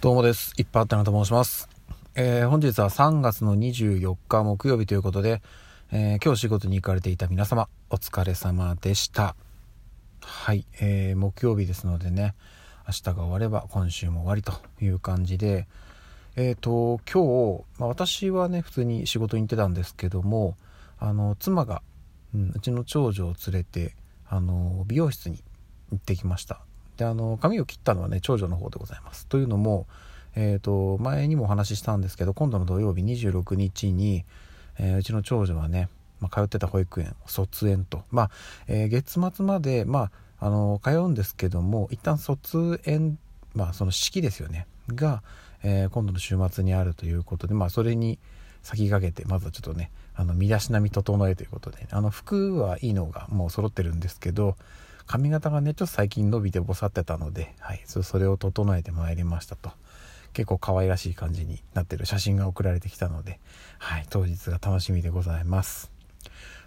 どうもです。いっぱいあったなと申します。えー、本日は3月の24日木曜日ということで、えー、今日仕事に行かれていた皆様、お疲れ様でした。はい、えー、木曜日ですのでね、明日が終われば今週も終わりという感じで、えっ、と、今日、まあ、私はね、普通に仕事に行ってたんですけども、あの、妻が、うん、うちの長女を連れて、あの、美容室に行ってきました。であの髪を切ったのはね長女の方でございます。というのも、えーと、前にもお話ししたんですけど今度の土曜日26日に、えー、うちの長女はね、まあ、通ってた保育園卒園と。まあ、えー、月末までまああの通うんですけども一旦卒園まあその式ですよね。が、えー、今度の週末にあるということでまあそれに先駆けてまずはちょっとねあの身だしなみ整えということであの服はいいのがもう揃ってるんですけど髪型がねちょっと最近伸びてぼさってたので、はい、それを整えてまいりましたと。結構可愛らしい感じになってる写真が送られてきたので、はい、当日が楽しみでございます。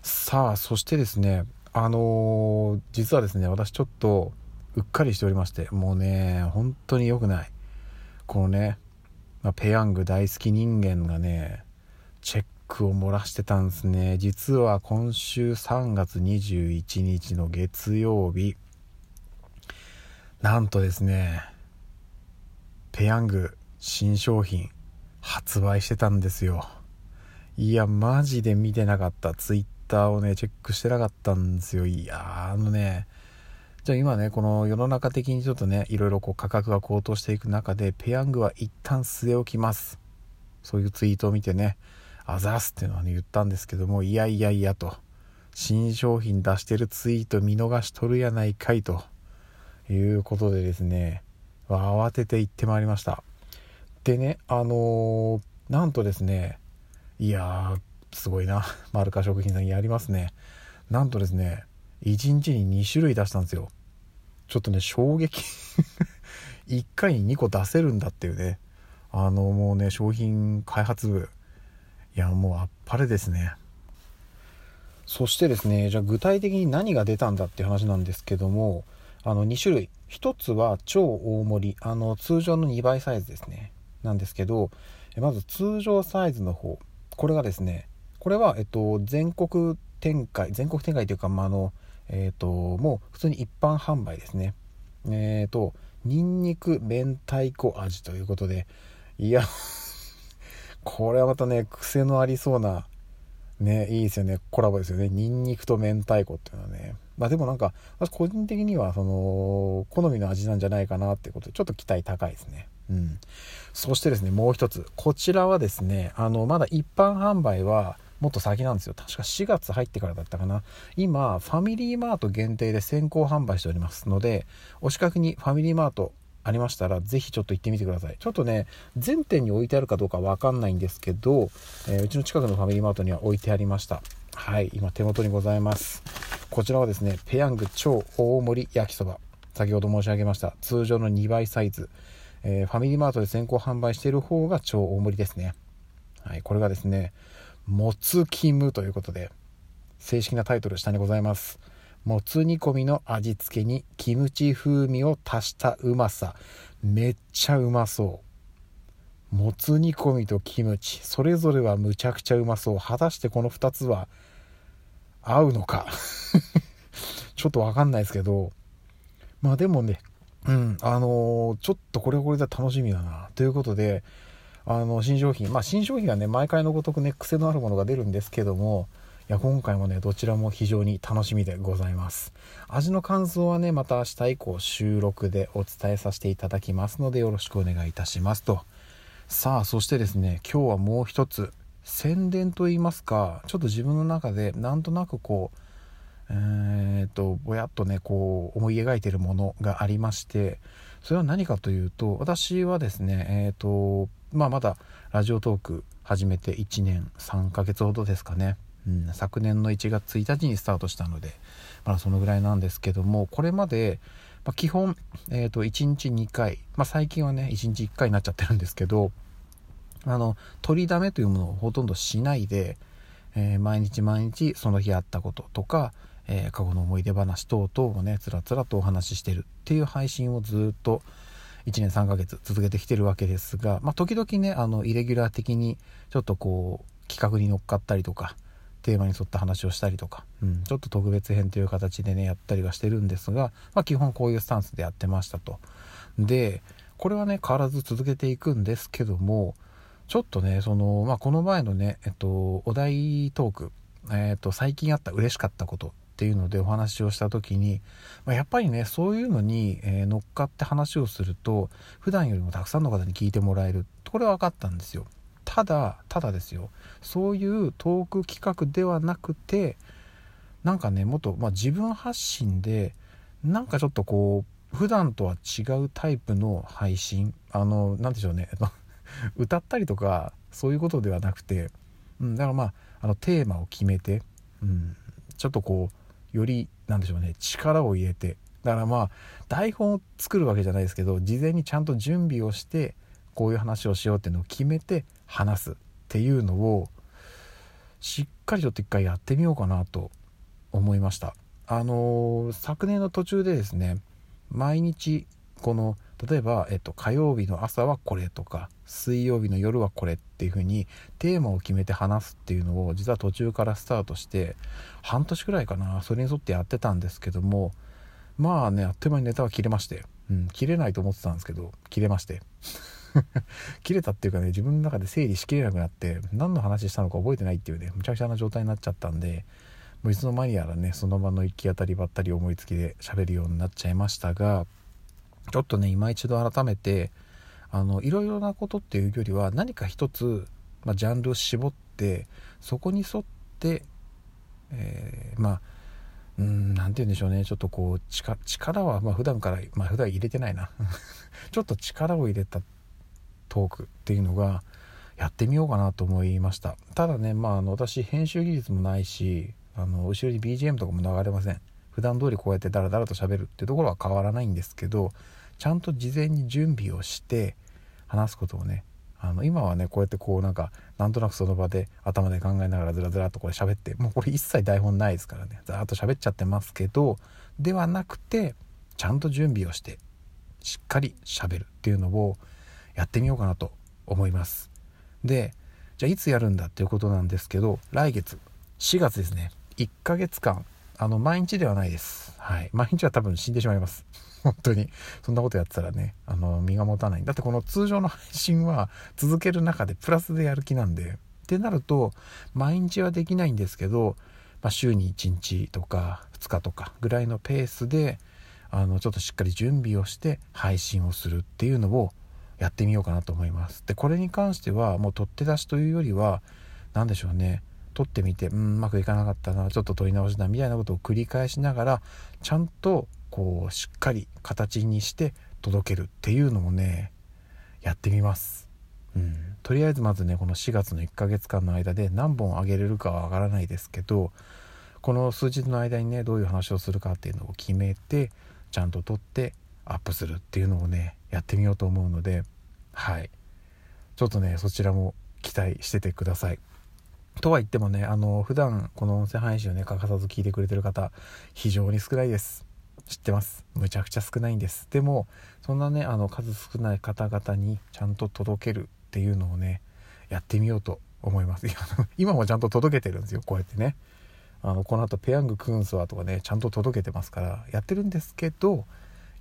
さあそしてですねあのー、実はですね私ちょっとうっかりしておりましてもうね本当に良くない。このね、まあ、ペヤング大好き人間がねチェックを漏らしてたんですね。実は今週3月21日の月曜日。なんとですねペヤング新商品発売してたんですよ。いやマジで見てなかった。ツイッターをねチェックしてなかったんですよ。いやあのねじゃあ今ねこの世の中的にちょっとねいろいろこう価格が高騰していく中でペヤングは一旦据え置きます。そういうツイートを見てね。あざすっていうのはね言ったんですけどもいやいやいやと。新商品出してるツイート見逃しとるやないかいということでですね慌てて行ってまいりました。でねあのー、なんとですねいやーすごいな。マルカ食品さんやりますね。なんとですね1日に2種類出したんですよ。ちょっとね衝撃。1回に2個出せるんだっていうね。あのもうね商品開発部いやもうあっぱれですね。そしてですねじゃあ具体的に何が出たんだって話なんですけどもあの2種類。1つは超大盛り。あの通常の2倍サイズですね。なんですけどまず通常サイズの方。これがですねこれは、えっと、全国展開全国展開というか、まあ、あのえっともう普通に一般販売ですね。えっ、とにんにく明太子味ということで。いやこれはまたね、癖のありそうな、ね、いいですよね、コラボですよね。ニンニクと明太子っていうのはね。まあでもなんか、私個人的には、その、好みの味なんじゃないかなっていうことで、ちょっと期待高いですね。うん。そしてですね、もう一つ。こちらはですね、あの、まだ一般販売は、もっと先なんですよ。確か4月入ってからだったかな。今、ファミリーマート限定で先行販売しておりますので、お近くにファミリーマートありましたら、ぜひちょっと行ってみてください。ちょっとね、全店に置いてあるかどうかわかんないんですけど、えー、うちの近くのファミリーマートには置いてありました。はい、今手元にございます。こちらはですね、ペヤング超大盛り焼きそば。先ほど申し上げました。通常の2倍サイズ。えー、ファミリーマートで先行販売している方が超大盛りですね。はい、これがですね、もつキムということで、正式なタイトル下にございます。もつ煮込みの味付けにキムチ風味を足したうまさ。めっちゃうまそう。もつ煮込みとキムチ。それぞれはむちゃくちゃうまそう。果たしてこの2つは合うのか？ちょっとわかんないですけど。まあでもねうんあのー、ちょっとこれこれで楽しみだな。ということであの新商品。まあ新商品はね毎回のごとくね癖のあるものが出るんですけどもいや今回もねどちらも非常に楽しみでございます。味の感想はねまた明日以降収録でお伝えさせていただきますのでよろしくお願いいたしますと。さあそしてですね今日はもう一つ宣伝と言いますかちょっと自分の中でなんとなくこうえー、っとぼやっとねこう思い描いてるものがありましてそれは何かというと私はですねえー、っとまあまだラジオトーク始めて1年3ヶ月ほどですかね。うん、昨年の1月1日にスタートしたのでまだそのぐらいなんですけどもこれまで、まあ、基本、えーと、1日2回、まあ、最近はね1日1回になっちゃってるんですけどあの取りだめというものをほとんどしないで、えー、毎日毎日その日あったこととか、えー、過去の思い出話等々をねつらつらとお話ししてるっていう配信をずっと1年3ヶ月続けてきてるわけですが、まあ、時々ねあのイレギュラー的にちょっとこう企画に乗っかったりとかテーマに沿った話をしたりとか、うん、ちょっと特別編という形でねやったりはしてるんですが、まあ、基本こういうスタンスでやってましたと。でこれはね変わらず続けていくんですけどもちょっとねその、まあ、この前のね、えっと、お題トーク、えっと、最近あった嬉しかったことっていうのでお話をした時に、まあ、やっぱりねそういうのに、えー、乗っかって話をすると普段よりもたくさんの方に聞いてもらえる。これは分かったんですよただただですよ。そういうトーク企画ではなくてなんかねもっと、まあ、自分発信でなんかちょっとこう普段とは違うタイプの配信あの何でしょうね。歌ったりとかそういうことではなくて、うん、だからまああのテーマを決めて、うん、ちょっとこうより何でしょうね力を入れてだからまあ台本を作るわけじゃないですけど事前にちゃんと準備をしてこういう話をしようっていうのを決めて話すっていうのをしっかりちょっと一回やってみようかなと思いました。あのー、昨年の途中でですね毎日この例えば、えっと、火曜日の朝はこれとか水曜日の夜はこれっていう風にテーマを決めて話すっていうのを実は途中からスタートして半年くらいかなそれに沿ってやってたんですけどもまあねあっという間にネタは切れまして、うん、切れないと思ってたんですけど切れまして。切れたっていうかね自分の中で整理しきれなくなって何の話したのか覚えてないっていうねむちゃくちゃな状態になっちゃったんでもういつの間にやらねその場の行き当たりばったり思いつきで喋るようになっちゃいましたがちょっとね今一度改めてあのいろいろなことっていうよりは何か一つ、まあ、ジャンルを絞ってそこに沿って、えー、まあうん何て言うんでしょうね。ちょっとこう力はまあ普段からまあ普段入れてないな。ちょっと力を入れたトークっていうのがやってみようかなと思いました。ただねまああの私編集技術もないしあの後ろに BGM とかも流れません。普段通りこうやってダラダラと喋るっていうところは変わらないんですけどちゃんと事前に準備をして話すことをねあの今はねこうやってこうなんかなんとなくその場で頭で考えながらずらずらっとこれ喋ってもうこれ一切台本ないですからね。ざーっと喋っちゃってますけどではなくてちゃんと準備をしてしっかり喋るっていうのをやってみようかなと思います。でじゃあいつやるんだっていうことなんですけど来月4月ですね。1ヶ月間あの毎日ではないです。はい。毎日は多分死んでしまいます。本当に。そんなことやってたらねあの身が持たない。だってこの通常の配信は続ける中でプラスでやる気なんで。ってなると毎日はできないんですけど、まあ、週に1日とか2日とかぐらいのペースであのちょっとしっかり準備をして配信をするっていうのをやってみようかなと思います。でこれに関してはもう取って出しというよりは何でしょうね。撮ってみてうんうまくいかなかったなちょっと撮り直しだみたいなことを繰り返しながらちゃんとこうしっかり形にして届けるっていうのもねやってみます。うん、とりあえずまずねこの4月の1ヶ月間の間で何本あげれるかはわからないですけどこの数日の間にねどういう話をするかっていうのを決めてちゃんと撮ってアップするっていうのをねやってみようと思うのではいちょっとねそちらも期待しててください。とは言ってもね、あの、普段この音声配信をね、欠かさず聞いてくれてる方、非常に少ないです。知ってます？むちゃくちゃ少ないんです。でも、そんなね、あの、数少ない方々にちゃんと届けるっていうのをね、やってみようと思います。今もちゃんと届けてるんですよ、こうやってね。あの、この後、ペヤングクーンスワとかね、ちゃんと届けてますから、やってるんですけど、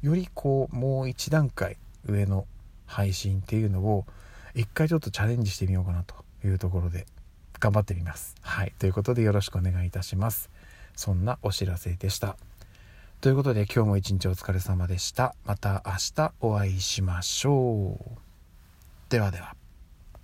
よりこう、もう一段階上の配信っていうのを、一回ちょっとチャレンジしてみようかなというところで頑張ってみます。はい。ということでよろしくお願いいたします。そんなお知らせでした。ということで今日も一日お疲れ様でした。また明日お会いしましょう。ではでは。